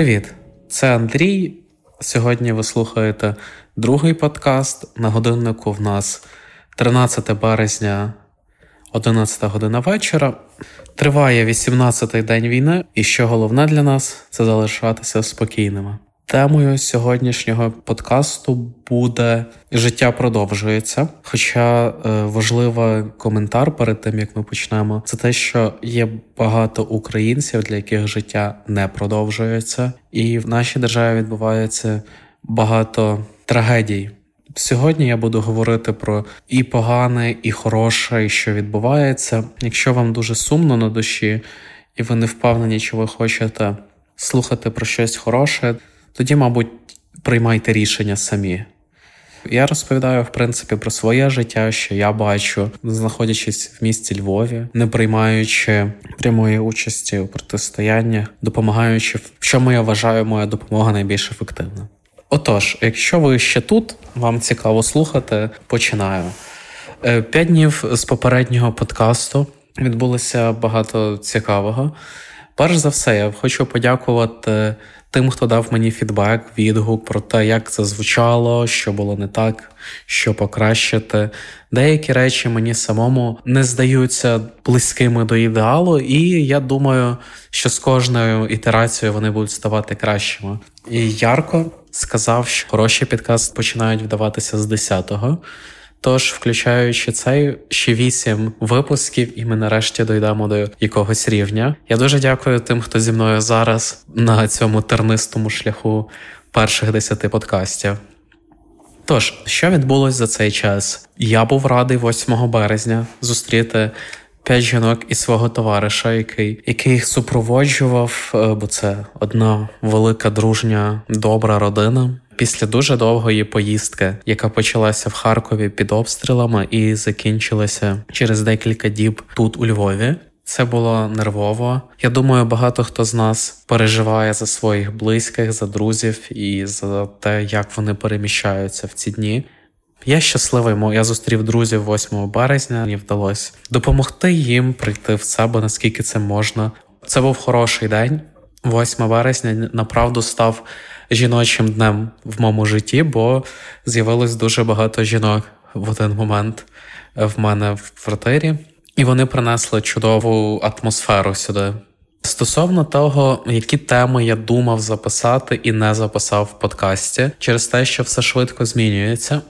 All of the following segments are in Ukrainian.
Привіт, це Андрій. Сьогодні ви слухаєте другий подкаст. На годиннику в нас 13 березня, 11 година вечора. Триває 18-й день війни, і що головне для нас це залишатися спокійними. Темою сьогоднішнього подкасту буде життя продовжується. Хоча е, важливий коментар перед тим як ми почнемо, це те, що є багато українців, для яких життя не продовжується, і в нашій державі відбувається багато трагедій. Сьогодні я буду говорити про і погане, і хороше, і що відбувається. Якщо вам дуже сумно на душі, і ви не впевнені, чи ви хочете слухати про щось хороше тоді, мабуть, приймайте рішення самі. Я розповідаю, в принципі, про своє життя, що я бачу, знаходячись в місті Львові, не приймаючи прямої участі у протистоянні, допомагаючи, в чому я вважаю, моя допомога найбільш ефективна. Отож, якщо ви ще тут, вам цікаво слухати, починаю. Е, п'ять днів з попереднього подкасту відбулося багато цікавого. Перш за все, я хочу подякувати тим, хто дав мені фідбек, відгук про те, як це звучало, що було не так, що покращити. Деякі речі мені самому не здаються близькими до ідеалу, і я думаю, що з кожною ітерацією вони будуть ставати кращими. І Ярко сказав, що хороші підкаст починають вдаватися з 10-го. Тож, включаючи цей ще вісім випусків, і ми нарешті дійдемо до якогось рівня. Я дуже дякую тим, хто зі мною зараз на цьому тернистому шляху перших десяти подкастів. Тож, що відбулось за цей час? Я був радий 8 березня зустріти п'ять жінок і свого товариша, який який їх супроводжував, е, бо це одна велика дружня, добра родина після дуже довгої поїздки, яка почалася в Харкові під обстрілами і закінчилася через декілька діб тут у Львові. Це було нервово. Я думаю, багато хто з нас переживає за своїх близьких, за друзів і за те, як вони переміщаються в ці дні. Я щасливий, я зустрів друзів 8 березня. Мені вдалося допомогти їм прийти в себе, наскільки це можна. Це був хороший день. 8 вересня направду став жіночим днем в моєму житті, бо з'явилось дуже багато жінок в один момент в мене в квартирі, і вони принесли чудову атмосферу сюди. Стосовно того, які теми я думав записати і не записав в подкасті, через те, що все швидко змінюється.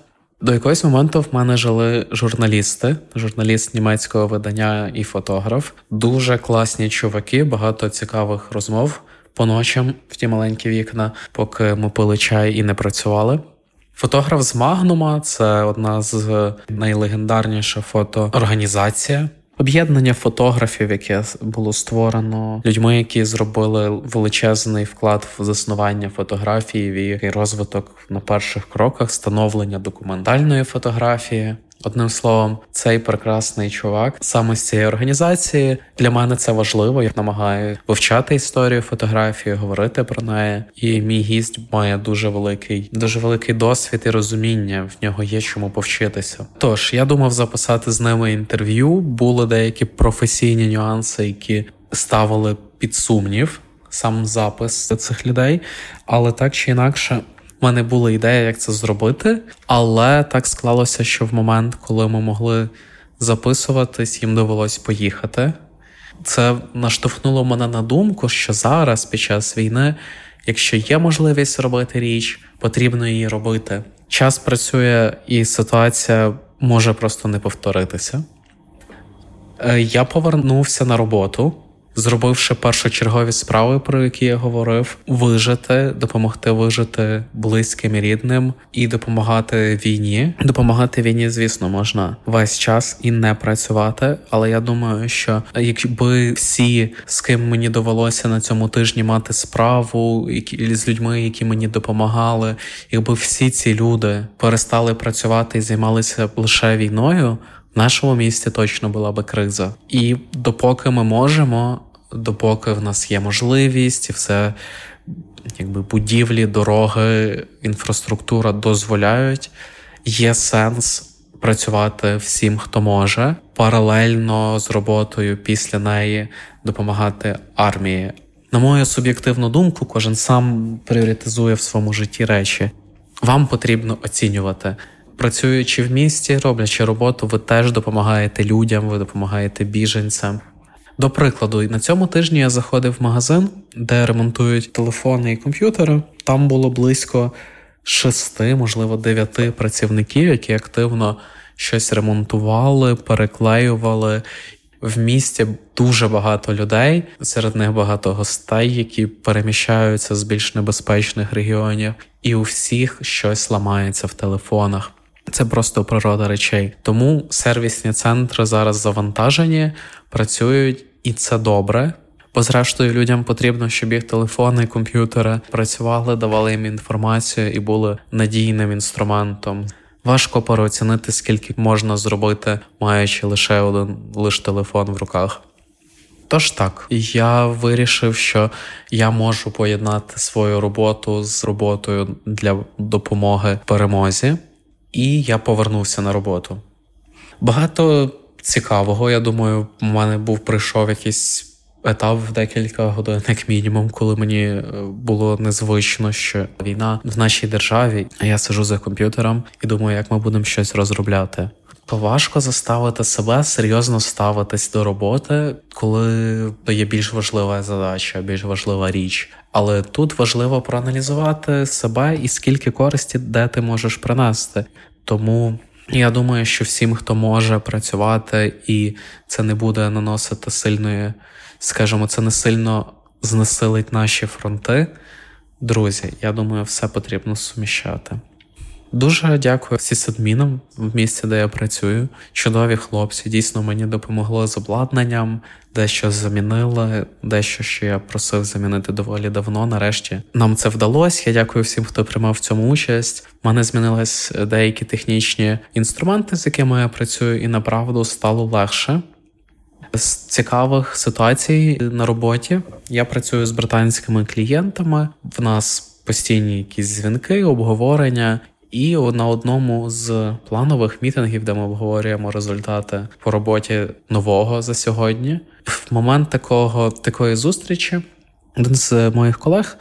До якогось моменту в мене жили журналісти, журналіст німецького видання і фотограф, дуже класні чуваки, багато цікавих розмов по ночам в ті маленькі вікна, поки ми пили чай і не працювали. Фотограф з Магнума це одна з найлегендарніших фотоорганізацій. Об'єднання фотографів, яке було створено людьми, які зробили величезний вклад в заснування фотографії і розвиток на перших кроках становлення документальної фотографії. Одним словом, цей прекрасний чувак саме з цієї організації для мене це важливо. Я намагаю вивчати історію фотографії, говорити про неї. І мій гість має дуже великий, дуже великий досвід і розуміння. В нього є чому повчитися. Тож я думав записати з ними інтерв'ю. Були деякі професійні нюанси, які ставили під сумнів сам запис цих людей, але так чи інакше. У мене була ідея, як це зробити, але так склалося, що в момент, коли ми могли записуватись, їм довелось поїхати. Це наштовхнуло мене на думку, що зараз, під час війни, якщо є можливість робити річ, потрібно її робити. Час працює, і ситуація може просто не повторитися. Е, я повернувся на роботу зробивши першочергові справи, про які я говорив, вижити, допомогти вижити близьким і рідним і допомагати війні. Допомагати війні, звісно, можна весь час і не працювати. Але я думаю, що якби всі, з ким мені довелося на цьому тижні мати справу, які з людьми, які мені допомагали, якби всі ці люди перестали працювати і займалися лише війною. Нашому місті точно була би криза, і допоки ми можемо, допоки в нас є можливість, і все якби будівлі, дороги, інфраструктура дозволяють, є сенс працювати всім, хто може, паралельно з роботою після неї допомагати армії. На мою суб'єктивну думку, кожен сам пріоритизує в своєму житті речі. Вам потрібно оцінювати. Працюючи в місті, роблячи роботу, ви теж допомагаєте людям, ви допомагаєте біженцям. До прикладу, на цьому тижні я заходив в магазин, де ремонтують телефони і комп'ютери. Там було близько шести, можливо, дев'яти працівників, які активно щось ремонтували, переклеювали. В місті дуже багато людей, серед них багато гостей, які переміщаються з більш небезпечних регіонів, і у всіх щось ламається в телефонах. Це просто природа речей. Тому сервісні центри зараз завантажені, працюють, і це добре. Бо, зрештою, людям потрібно, щоб їх телефони комп'ютери працювали, давали їм інформацію і були надійним інструментом. Важко переоцінити, скільки можна зробити, маючи лише один лише телефон в руках. Тож так, я вирішив, що я можу поєднати свою роботу з роботою для допомоги перемозі, і я повернувся на роботу. Багато цікавого, я думаю, у мене був прийшов якийсь етап в декілька годин, як мінімум, коли мені е, було незвично, що війна в нашій державі, а я сижу за комп'ютером і думаю, як ми будемо щось розробляти. То важко заставити себе серйозно ставитись до роботи, коли є більш важлива задача, більш важлива річ. Але тут важливо проаналізувати себе і скільки користі де ти можеш принести. Тому я думаю, що всім, хто може працювати, і це не буде наносити сильної скажімо, це не сильно знесилить наші фронти. Друзі, я думаю, все потрібно суміщати. Дуже дякую сісадмінам в місці, де я працюю. Чудові хлопці, дійсно мені допомогли з обладнанням, дещо замінили, дещо що я просив замінити доволі давно. Нарешті нам це вдалося. Я дякую всім, хто приймав в цьому участь. У мене змінились деякі технічні інструменти, з якими я працюю, і направду стало легше. З цікавих ситуацій на роботі я працюю з британськими клієнтами. В нас постійні якісь дзвінки, обговорення. І на одному з планових мітингів, де ми обговорюємо результати по роботі нового за сьогодні, в момент такого такої зустрічі, один з моїх колег,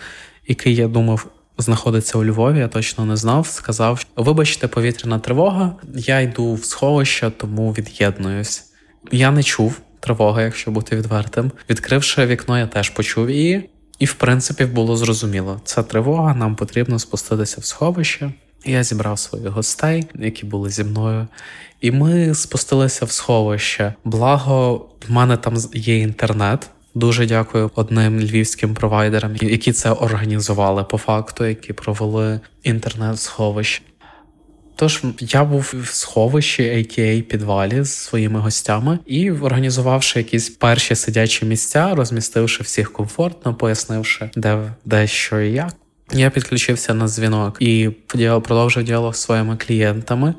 який я думав знаходиться у Львові, я точно не знав, сказав: Вибачте, повітряна тривога, я йду в сховище, тому від'єднуюсь. Я не чув тривога, якщо бути відвертим. Відкривши вікно, я теж почув її, і, в принципі, було зрозуміло. Це тривога, нам потрібно спуститися в сховище. Я зібрав своїх гостей, які були зі мною, і ми спустилися в сховище. Благо, в мене там є інтернет. Дуже дякую одним львівським провайдерам, які це організували по факту, які провели інтернет-сховище. Тож я був в сховищі, a.k.a. підвалі з своїми гостями і організувавши якісь перші сидячі місця, розмістивши всіх комфортно, пояснивши, де, де що і як. Я підключився на дзвінок і продовжив діалог з своїми клієнтами,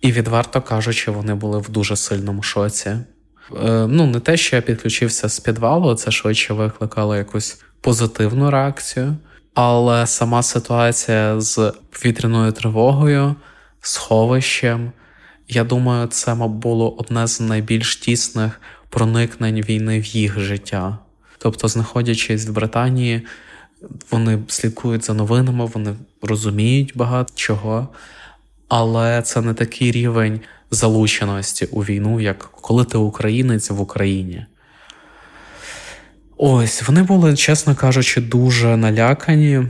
і відверто кажучи, вони були в дуже сильному шоці. Е, ну, не те, що я підключився з підвалу, це швидше викликало якусь позитивну реакцію, але сама ситуація з повітряною тривогою сховищем. Я думаю, це було одне з найбільш тісних проникнень війни в їх життя. Тобто, знаходячись в Британії, вони слідкують за новинами, вони розуміють багато чого, але це не такий рівень залученості у війну, як коли ти українець в Україні. Ось вони були, чесно кажучи, дуже налякані.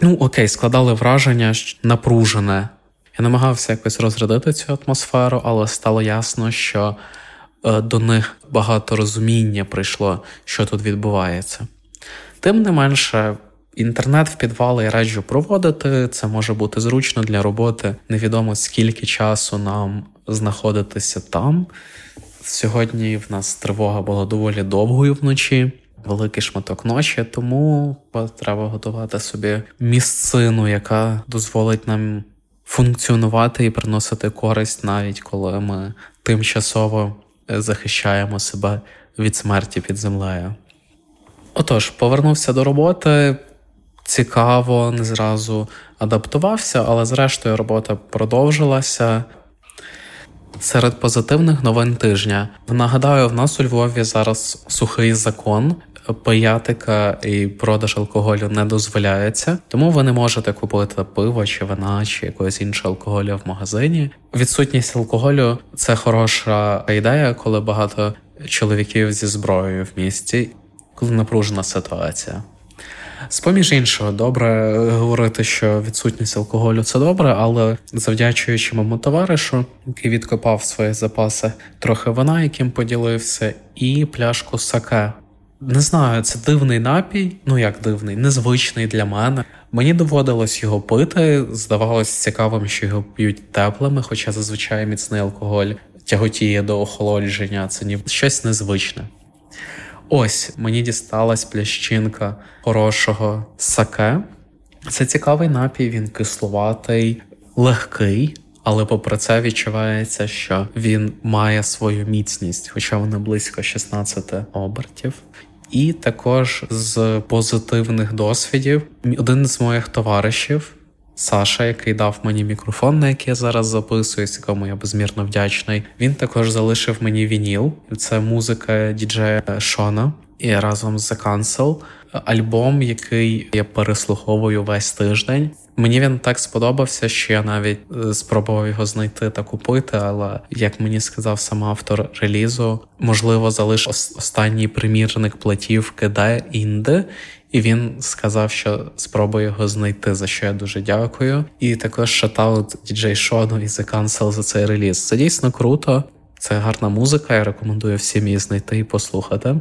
Ну, окей, складали враження напружене я намагався якось розрядити цю атмосферу, але стало ясно, що е, до них багато розуміння прийшло, що тут відбувається. Тим не менше, інтернет в підвали я раджу проводити. Це може бути зручно для роботи. Невідомо скільки часу нам знаходитися там. Сьогодні в нас тривога була доволі довгою вночі. Великий шматок ночі, тому треба готувати собі місцину, яка дозволить нам функціонувати і приносити користь, навіть коли ми тимчасово захищаємо себе від смерті під землею. Отож, повернувся до роботи. Цікаво, не зразу адаптувався, але зрештою робота продовжилася. Серед позитивних новин тижня нагадаю, в нас у Львові зараз сухий закон. пиятика і продаж алкоголю не дозволяється, тому ви не можете купити пиво чи вина чи якогось іншого алкоголю в магазині. Відсутність алкоголю це хороша ідея, коли багато чоловіків зі зброєю в місті, коли напружена ситуація. З поміж іншого, добре говорити, що відсутність алкоголю це добре, але завдячуючи моєму товаришу, який відкопав свої запаси, трохи вина, яким поділився, і пляшку саке. Не знаю, це дивний напій, ну як дивний, незвичний для мене. Мені доводилось його пити. Здавалось цікавим, що його п'ють теплими, хоча зазвичай міцний алкоголь тяготіє до охолодження. Це ні щось незвичне. Ось мені дісталась плящинка хорошого саке. Це цікавий напій, він кисловатий, легкий, але попри це відчувається, що він має свою міцність, хоча вони близько 16 обертів. І також з позитивних досвідів один з моїх товаришів. Саша, який дав мені мікрофон, на який я зараз записуюсь, якому я безмірно вдячний. Він також залишив мені вініл. Це музика діджея Шона і разом з The Cancel. Альбом, який я переслуховую весь тиждень. Мені він так сподобався, що я навіть е, спробував його знайти та купити. Але як мені сказав сам автор релізу, можливо, залиш останній примірник платівки де інде, і він сказав, що спробує його знайти, за що я дуже дякую. І також шатаут діджей Шону і The Cancel за цей реліз. Це дійсно круто, це гарна музика. Я рекомендую всім її знайти і послухати.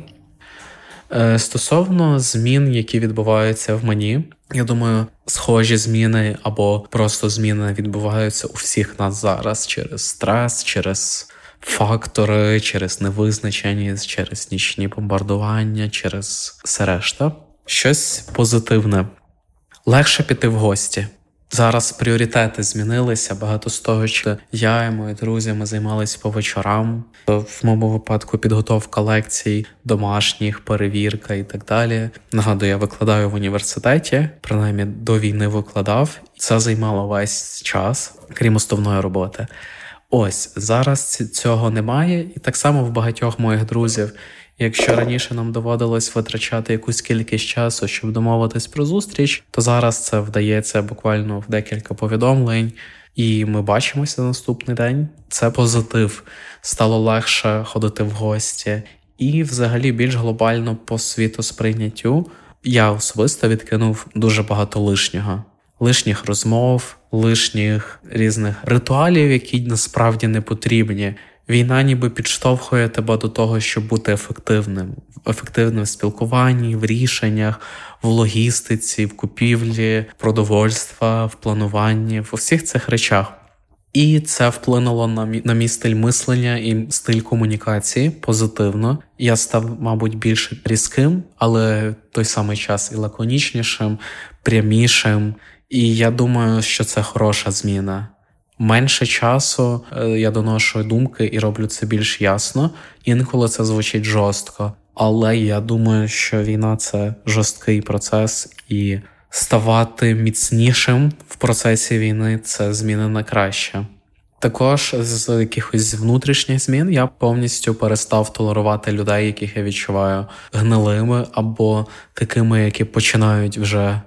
Е, стосовно змін, які відбуваються в мені, я думаю, схожі зміни або просто зміни відбуваються у всіх нас зараз через стрес, через фактори, через невизначеність, через нічні бомбардування, через все решта. Щось позитивне. Легше піти в гості. Зараз пріоритети змінилися. Багато з того, що я і мої друзі ми займалися по вечорам. В моєму випадку підготовка лекцій, домашніх, перевірка і так далі. Нагадую, я викладаю в університеті, принаймні до війни викладав. Це займало весь час, крім основної роботи. Ось зараз цього немає, і так само в багатьох моїх друзів. Якщо раніше нам доводилось витрачати якусь кількість часу, щоб домовитись про зустріч, то зараз це вдається буквально в декілька повідомлень, і ми бачимося наступний день. Це позитив, стало легше ходити в гості, і, взагалі, більш глобально по світу сприйняттю я особисто відкинув дуже багато лишнього. Лишніх розмов, лишніх різних ритуалів, які насправді не потрібні. Війна ніби підштовхує тебе до того, щоб бути ефективним, ефективним в спілкуванні, в рішеннях, в логістиці, в купівлі, продовольства, в плануванні, в усіх цих речах. І це вплинуло на мій, на мій стиль мислення і стиль комунікації позитивно. Я став, мабуть, більш різким, але в той самий час і лаконічнішим, прямішим. І я думаю, що це хороша зміна менше часу е, я доношу думки і роблю це більш ясно. Інколи це звучить жорстко, але я думаю, що війна це жорсткий процес, і ставати міцнішим в процесі війни це зміни на краще. Також з якихось внутрішніх змін я повністю перестав толерувати людей, яких я відчуваю гнилими, або такими, які починають вже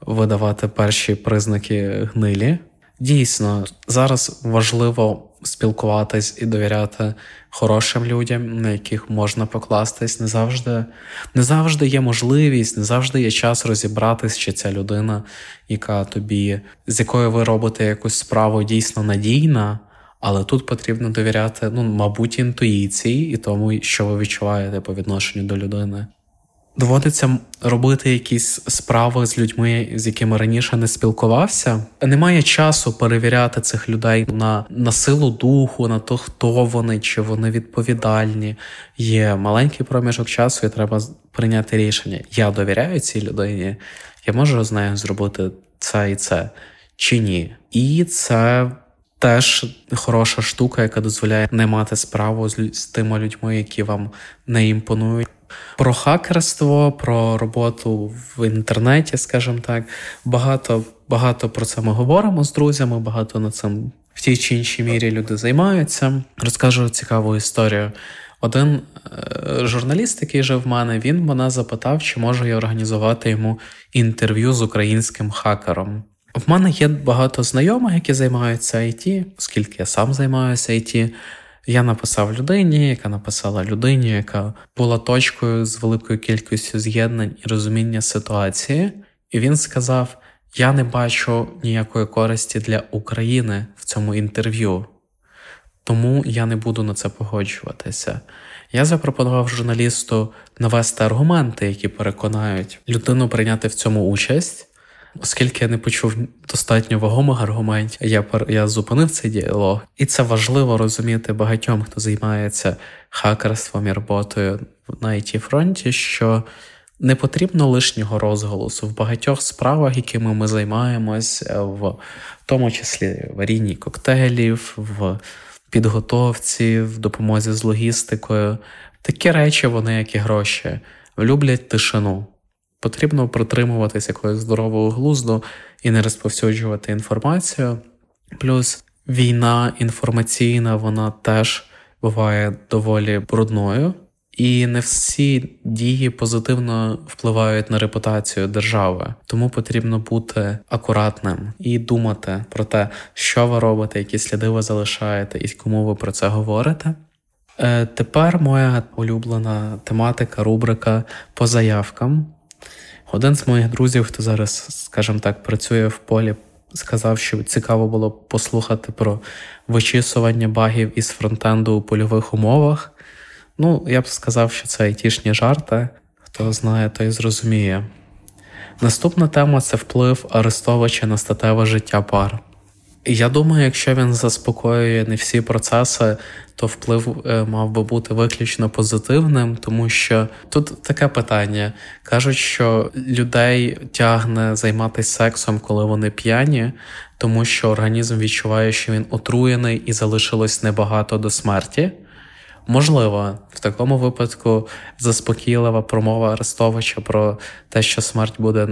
видавати перші признаки гнилі. Дійсно, зараз важливо спілкуватись і довіряти хорошим людям, на яких можна покластись. Не завжди не завжди є можливість, не завжди є час розібратись, чи ця людина, яка тобі, з якою ви робите якусь справу, дійсно надійна. Але тут потрібно довіряти, ну, мабуть, інтуїції і тому, що ви відчуваєте по відношенню до людини. Доводиться робити якісь справи з людьми, з якими раніше не спілкувався. Немає часу перевіряти цих людей на на силу духу, на то, хто вони, чи вони відповідальні. Є маленький проміжок часу, і треба прийняти рішення. Я довіряю цій людині, я можу з нею зробити це і це чи ні. І це теж хороша штука, яка дозволяє не мати справу з, з тими людьми, які вам не імпонують. Про хакерство, про роботу в інтернеті, скажімо так, багато багато про це ми говоримо з друзями, багато на цим в тій чи іншій мірі люди займаються. Розкажу цікаву історію. Один е, журналіст, який жив в мене, він мене запитав, чи можу я організувати йому інтерв'ю з українським хакером. В мене є багато знайомих, які займаються IT, оскільки я сам займаюся IT. Я написав людині, яка написала людині, яка була точкою з великою кількістю з'єднань і розуміння ситуації, і він сказав: Я не бачу ніякої користі для України в цьому інтерв'ю, тому я не буду на це погоджуватися. Я запропонував журналісту навести аргументи, які переконають людину прийняти в цьому участь. Оскільки я не почув достатньо вагомих аргументів, я я зупинив цей діалог, і це важливо розуміти багатьом, хто займається хакерством і роботою на it фронті, що не потрібно лишнього розголосу в багатьох справах, якими ми займаємось, в тому числі варінні коктейлів, в підготовці, в допомозі з логістикою. Такі речі, вони, як і гроші, люблять тишину. Потрібно протримуватися якогось здорового глузду і не розповсюджувати інформацію. Плюс війна інформаційна, вона теж буває доволі брудною, і не всі дії позитивно впливають на репутацію держави. Тому потрібно бути акуратним і думати про те, що ви робите, які сліди ви залишаєте і кому ви про це говорите. Е, тепер моя улюблена тематика, рубрика по заявкам. Один з моїх друзів, хто зараз, скажімо так, працює в полі, сказав, що цікаво було послухати про вичісування багів із фронтенду у польових умовах. Ну, я б сказав, що це айтішні жарти. Хто знає, той зрозуміє. Наступна тема це вплив арестовача на статеве життя пар. Я думаю, якщо він заспокоює не всі процеси, то вплив е, мав би бути виключно позитивним, тому що тут таке питання: кажуть, що людей тягне займатися сексом, коли вони п'яні, тому що організм відчуває, що він отруєний і залишилось небагато до смерті. Можливо, в такому випадку заспокійлива промова Арестовича про те, що смерть буде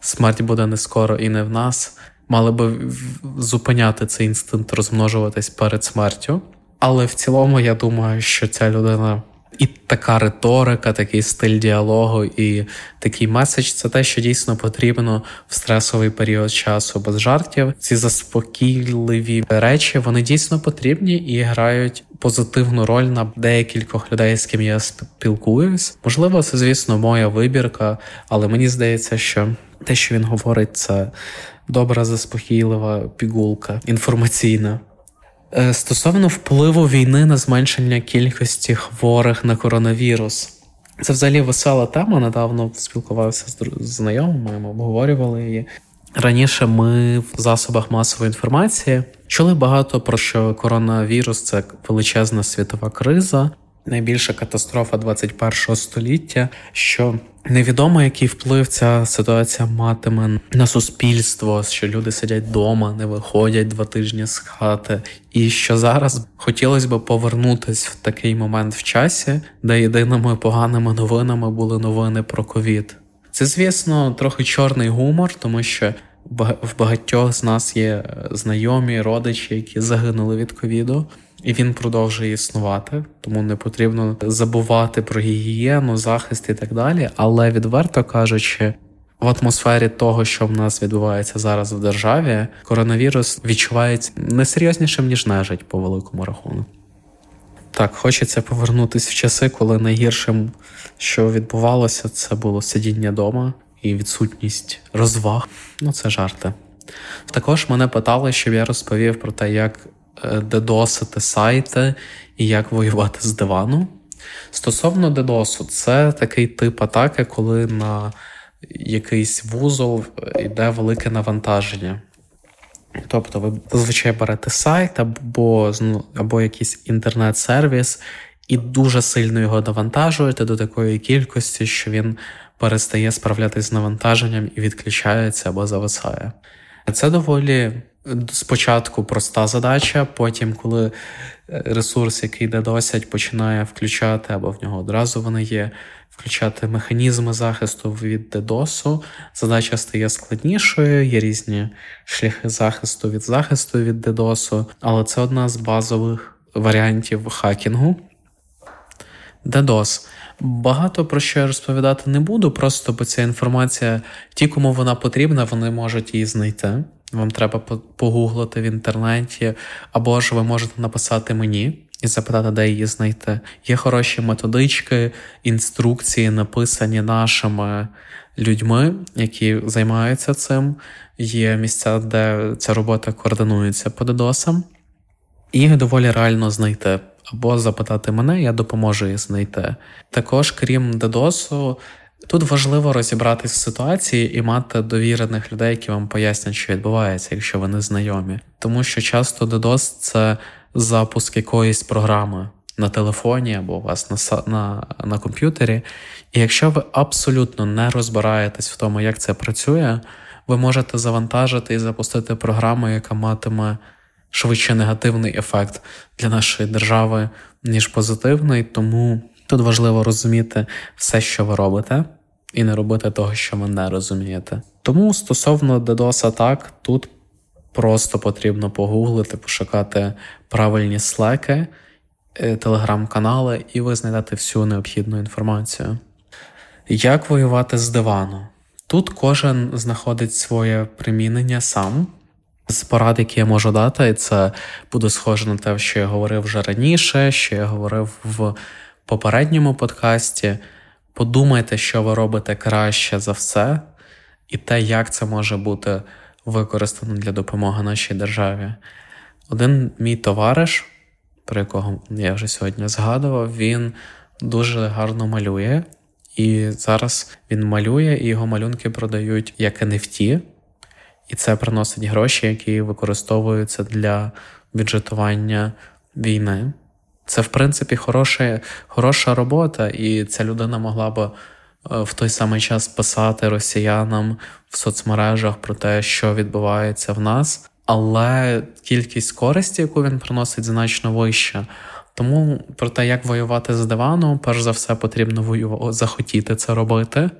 смерть буде не скоро і не в нас мали би зупиняти цей інстинкт розмножуватись перед смертю. Але в цілому я думаю, що ця людина і така риторика, такий стиль діалогу, і такий меседж це те, що дійсно потрібно в стресовий період часу без жартів. Ці заспокійливі речі вони дійсно потрібні і грають позитивну роль на деякількох людей, з ким я спілкуюсь. Можливо, це звісно моя вибірка, але мені здається, що те, що він говорить, це добра заспокійлива пігулка інформаційна. Е, стосовно впливу війни на зменшення кількості хворих на коронавірус. Це взагалі весела тема. Недавно спілкувався з знайомими, ми обговорювали її. Раніше ми в засобах масової інформації чули багато про що коронавірус це величезна світова криза, найбільша катастрофа 21 століття. що Невідомо, який вплив ця ситуація матиме на суспільство, що люди сидять вдома, не виходять два тижні з хати, і що зараз хотілося б повернутися в такий момент в часі, де єдиними поганими новинами були новини про ковід. Це, звісно, трохи чорний гумор, тому що в багатьох з нас є знайомі родичі, які загинули від ковіду і він продовжує існувати, тому не потрібно забувати про гігієну, захист і так далі. Але відверто кажучи, в атмосфері того, що в нас відбувається зараз в державі, коронавірус відчувається несерйознішим ніж нежить по великому рахунку. Так, хочеться повернутися в часи, коли найгіршим, що відбувалося, це було сидіння вдома і відсутність розваг. Ну це жарти. Також мене питали, щоб я розповів про те, як Е, дедосити сайти і як воювати з дивану. Стосовно дедосу, це такий тип атаки, коли на якийсь вузол йде велике навантаження. Тобто, ви зазвичай берете сайт або або якийсь інтернет-сервіс і дуже сильно його навантажуєте до такої кількості, що він перестає справлятися з навантаженням і відключається або зависає. Це доволі спочатку проста задача, потім, коли е, ресурс, який йде досять, починає включати, або в нього одразу вони є, включати механізми захисту від DDoS, задача стає складнішою, є різні шляхи захисту від захисту від DDoS, але це одна з базових варіантів хакінгу. DDoS. Багато про що я розповідати не буду, просто бо ця інформація, ті, кому вона потрібна, вони можуть її знайти. Вам треба погуглити в інтернеті, або ж ви можете написати мені і запитати, де її знайти. Є хороші методички, інструкції, написані нашими людьми, які займаються цим. Є місця, де ця робота координується по дедосам, і їх доволі реально знайти. Або запитати мене, я допоможу їх знайти. Також, крім дедосу, тут важливо розібратись в ситуації і мати довірених людей, які вам пояснять, що відбувається, якщо вони знайомі. Тому що часто DDoS – це запуск якоїсь програми на телефоні або у вас на на, на комп'ютері. І якщо ви абсолютно не розбираєтесь в тому, як це працює, ви можете завантажити і запустити програму, яка матиме швидше негативний ефект для нашої держави, ніж позитивний. Тому тут важливо розуміти все, що ви робите, і не робити того, що ви не розумієте. Тому стосовно DDoS атак, тут просто потрібно погуглити, пошукати правильні слеки, е, телеграм-канали, і ви знайдете всю необхідну інформацію. Як воювати з дивану? Тут кожен знаходить своє примінення сам. З порад, які я можу дати, і це буде схоже на те, що я говорив вже раніше, що я говорив в попередньому подкасті. Подумайте, що ви робите краще за все, і те, як це може бути використано для допомоги нашій державі. Один мій товариш, про якого я вже сьогодні згадував, він дуже гарно малює, і зараз він малює, і його малюнки продають як NFT, і це приносить гроші, які використовуються для бюджетування війни. Це, в принципі, хороша, хороша робота, і ця людина могла б Е, в той самий час писати росіянам в соцмережах про те, що відбувається в нас, але кількість користі, яку він приносить, значно вища. Тому про те, як воювати з диваном, перш за все потрібно воювати, захотіти це робити.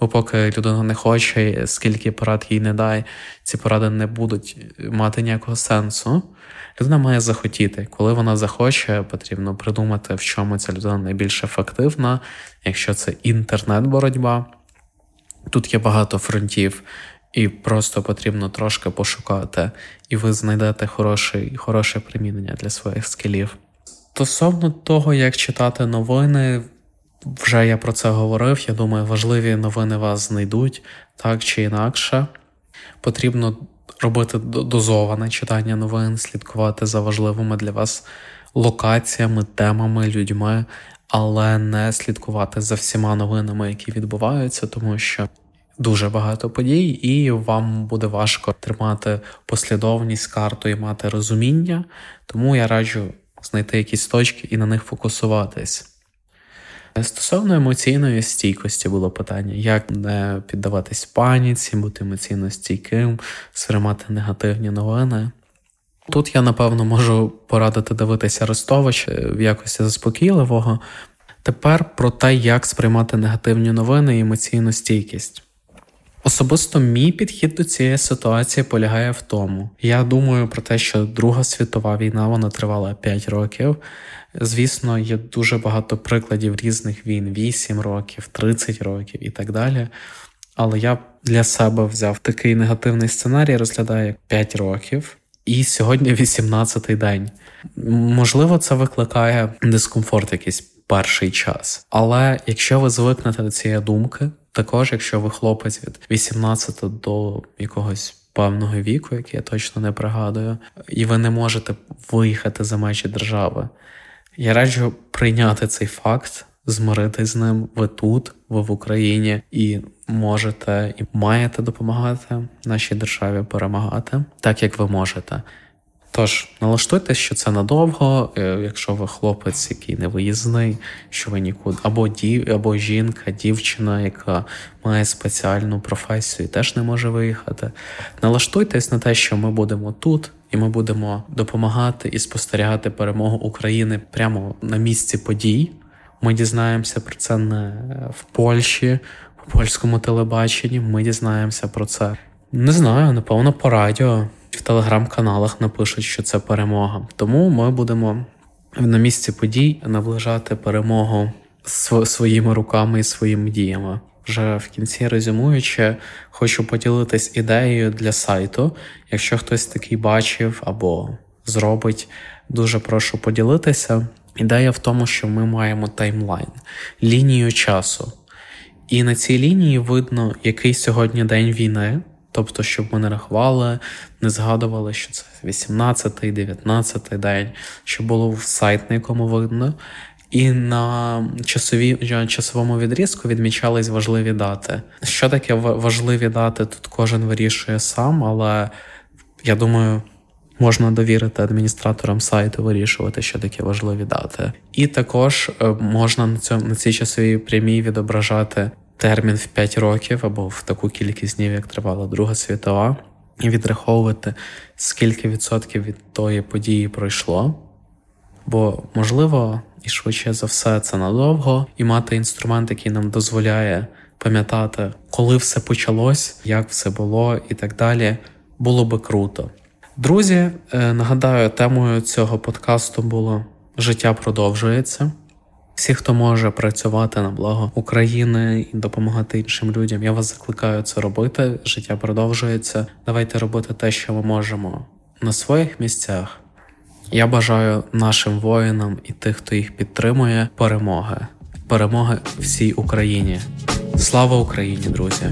Бо поки людина не хоче, скільки порад їй не дай, ці поради не будуть мати ніякого сенсу. Людина має захотіти. Коли вона захоче, потрібно придумати, в чому ця людина найбільш ефективна. Якщо це інтернет-боротьба, тут є багато фронтів, і просто потрібно трошки пошукати, і ви знайдете хороше, хороше примінення для своїх скілів. Стосовно того, як читати новини, вже я про це говорив. Я думаю, важливі новини вас знайдуть так чи інакше. Потрібно робити дозоване читання новин, слідкувати за важливими для вас локаціями, темами, людьми, але не слідкувати за всіма новинами, які відбуваються, тому що дуже багато подій, і вам буде важко тримати послідовність карту і мати розуміння. Тому я раджу знайти якісь точки і на них фокусуватись. Стосовно емоційної стійкості було питання, як не піддаватись паніці, бути емоційно стійким, сприймати негативні новини. Тут я, напевно, можу порадити дивитися Арестович в якості заспокійливого. Тепер про те, як сприймати негативні новини і емоційну стійкість. Особисто мій підхід до цієї ситуації полягає в тому, я думаю про те, що Друга світова війна вона тривала 5 років. Звісно, є дуже багато прикладів різних війн: 8 років, 30 років і так далі. Але я для себе взяв такий негативний сценарій, розглядаю як 5 років, і сьогодні 18-й день. Можливо, це викликає дискомфорт якийсь перший час. Але якщо ви звикнете до цієї думки, також якщо ви хлопець від 18 до якогось певного віку, який я точно не пригадую, і ви не можете виїхати за межі держави. Я раджу прийняти цей факт, змиритись з ним. Ви тут, ви в Україні, і можете і маєте допомагати нашій державі перемагати так, як ви можете. Тож налаштуйте, що це надовго, е, якщо ви хлопець, який не виїзний, що ви нікуди, або дів, або жінка, дівчина, яка має спеціальну професію, і теж не може виїхати. Налаштуйтесь на те, що ми будемо тут, і ми будемо допомагати і спостерігати перемогу України прямо на місці подій. Ми дізнаємося про це не в Польщі, в польському телебаченні. Ми дізнаємося про це. Не знаю, напевно, по радіо в телеграм-каналах напишуть, що це перемога. Тому ми будемо на місці подій наближати перемогу своїми руками і своїми діями. Вже в кінці резюмуючи, хочу поділитись ідеєю для сайту. Якщо хтось такий бачив або зробить, дуже прошу поділитися. Ідея в тому, що ми маємо таймлайн, лінію часу. І на цій лінії видно, який сьогодні день війни. Тобто, щоб ми не рахували, не згадували, що це 18-й, 19-й день, щоб було сайт, на якому видно. І на часові, часовому відрізку відмічались важливі дати. Що таке важливі дати? Тут кожен вирішує сам, але я думаю, можна довірити адміністраторам сайту вирішувати, що таке важливі дати. І також е, можна на цьому на цій часовій прямій відображати термін в 5 років або в таку кількість днів, як тривала Друга світова, і відраховувати, скільки відсотків від тої події пройшло. Бо можливо і швидше за все це надовго, і мати інструмент, який нам дозволяє пам'ятати, коли все почалось, як все було і так далі, було би круто. Друзі, е, нагадаю, темою цього подкасту було життя продовжується. Всі, хто може працювати на благо України і допомагати іншим людям, я вас закликаю це робити. Життя продовжується. Давайте робити те, що ми можемо на своїх місцях. Я бажаю нашим воїнам і тих, хто їх підтримує, перемоги, перемоги всій Україні. Слава Україні, друзі!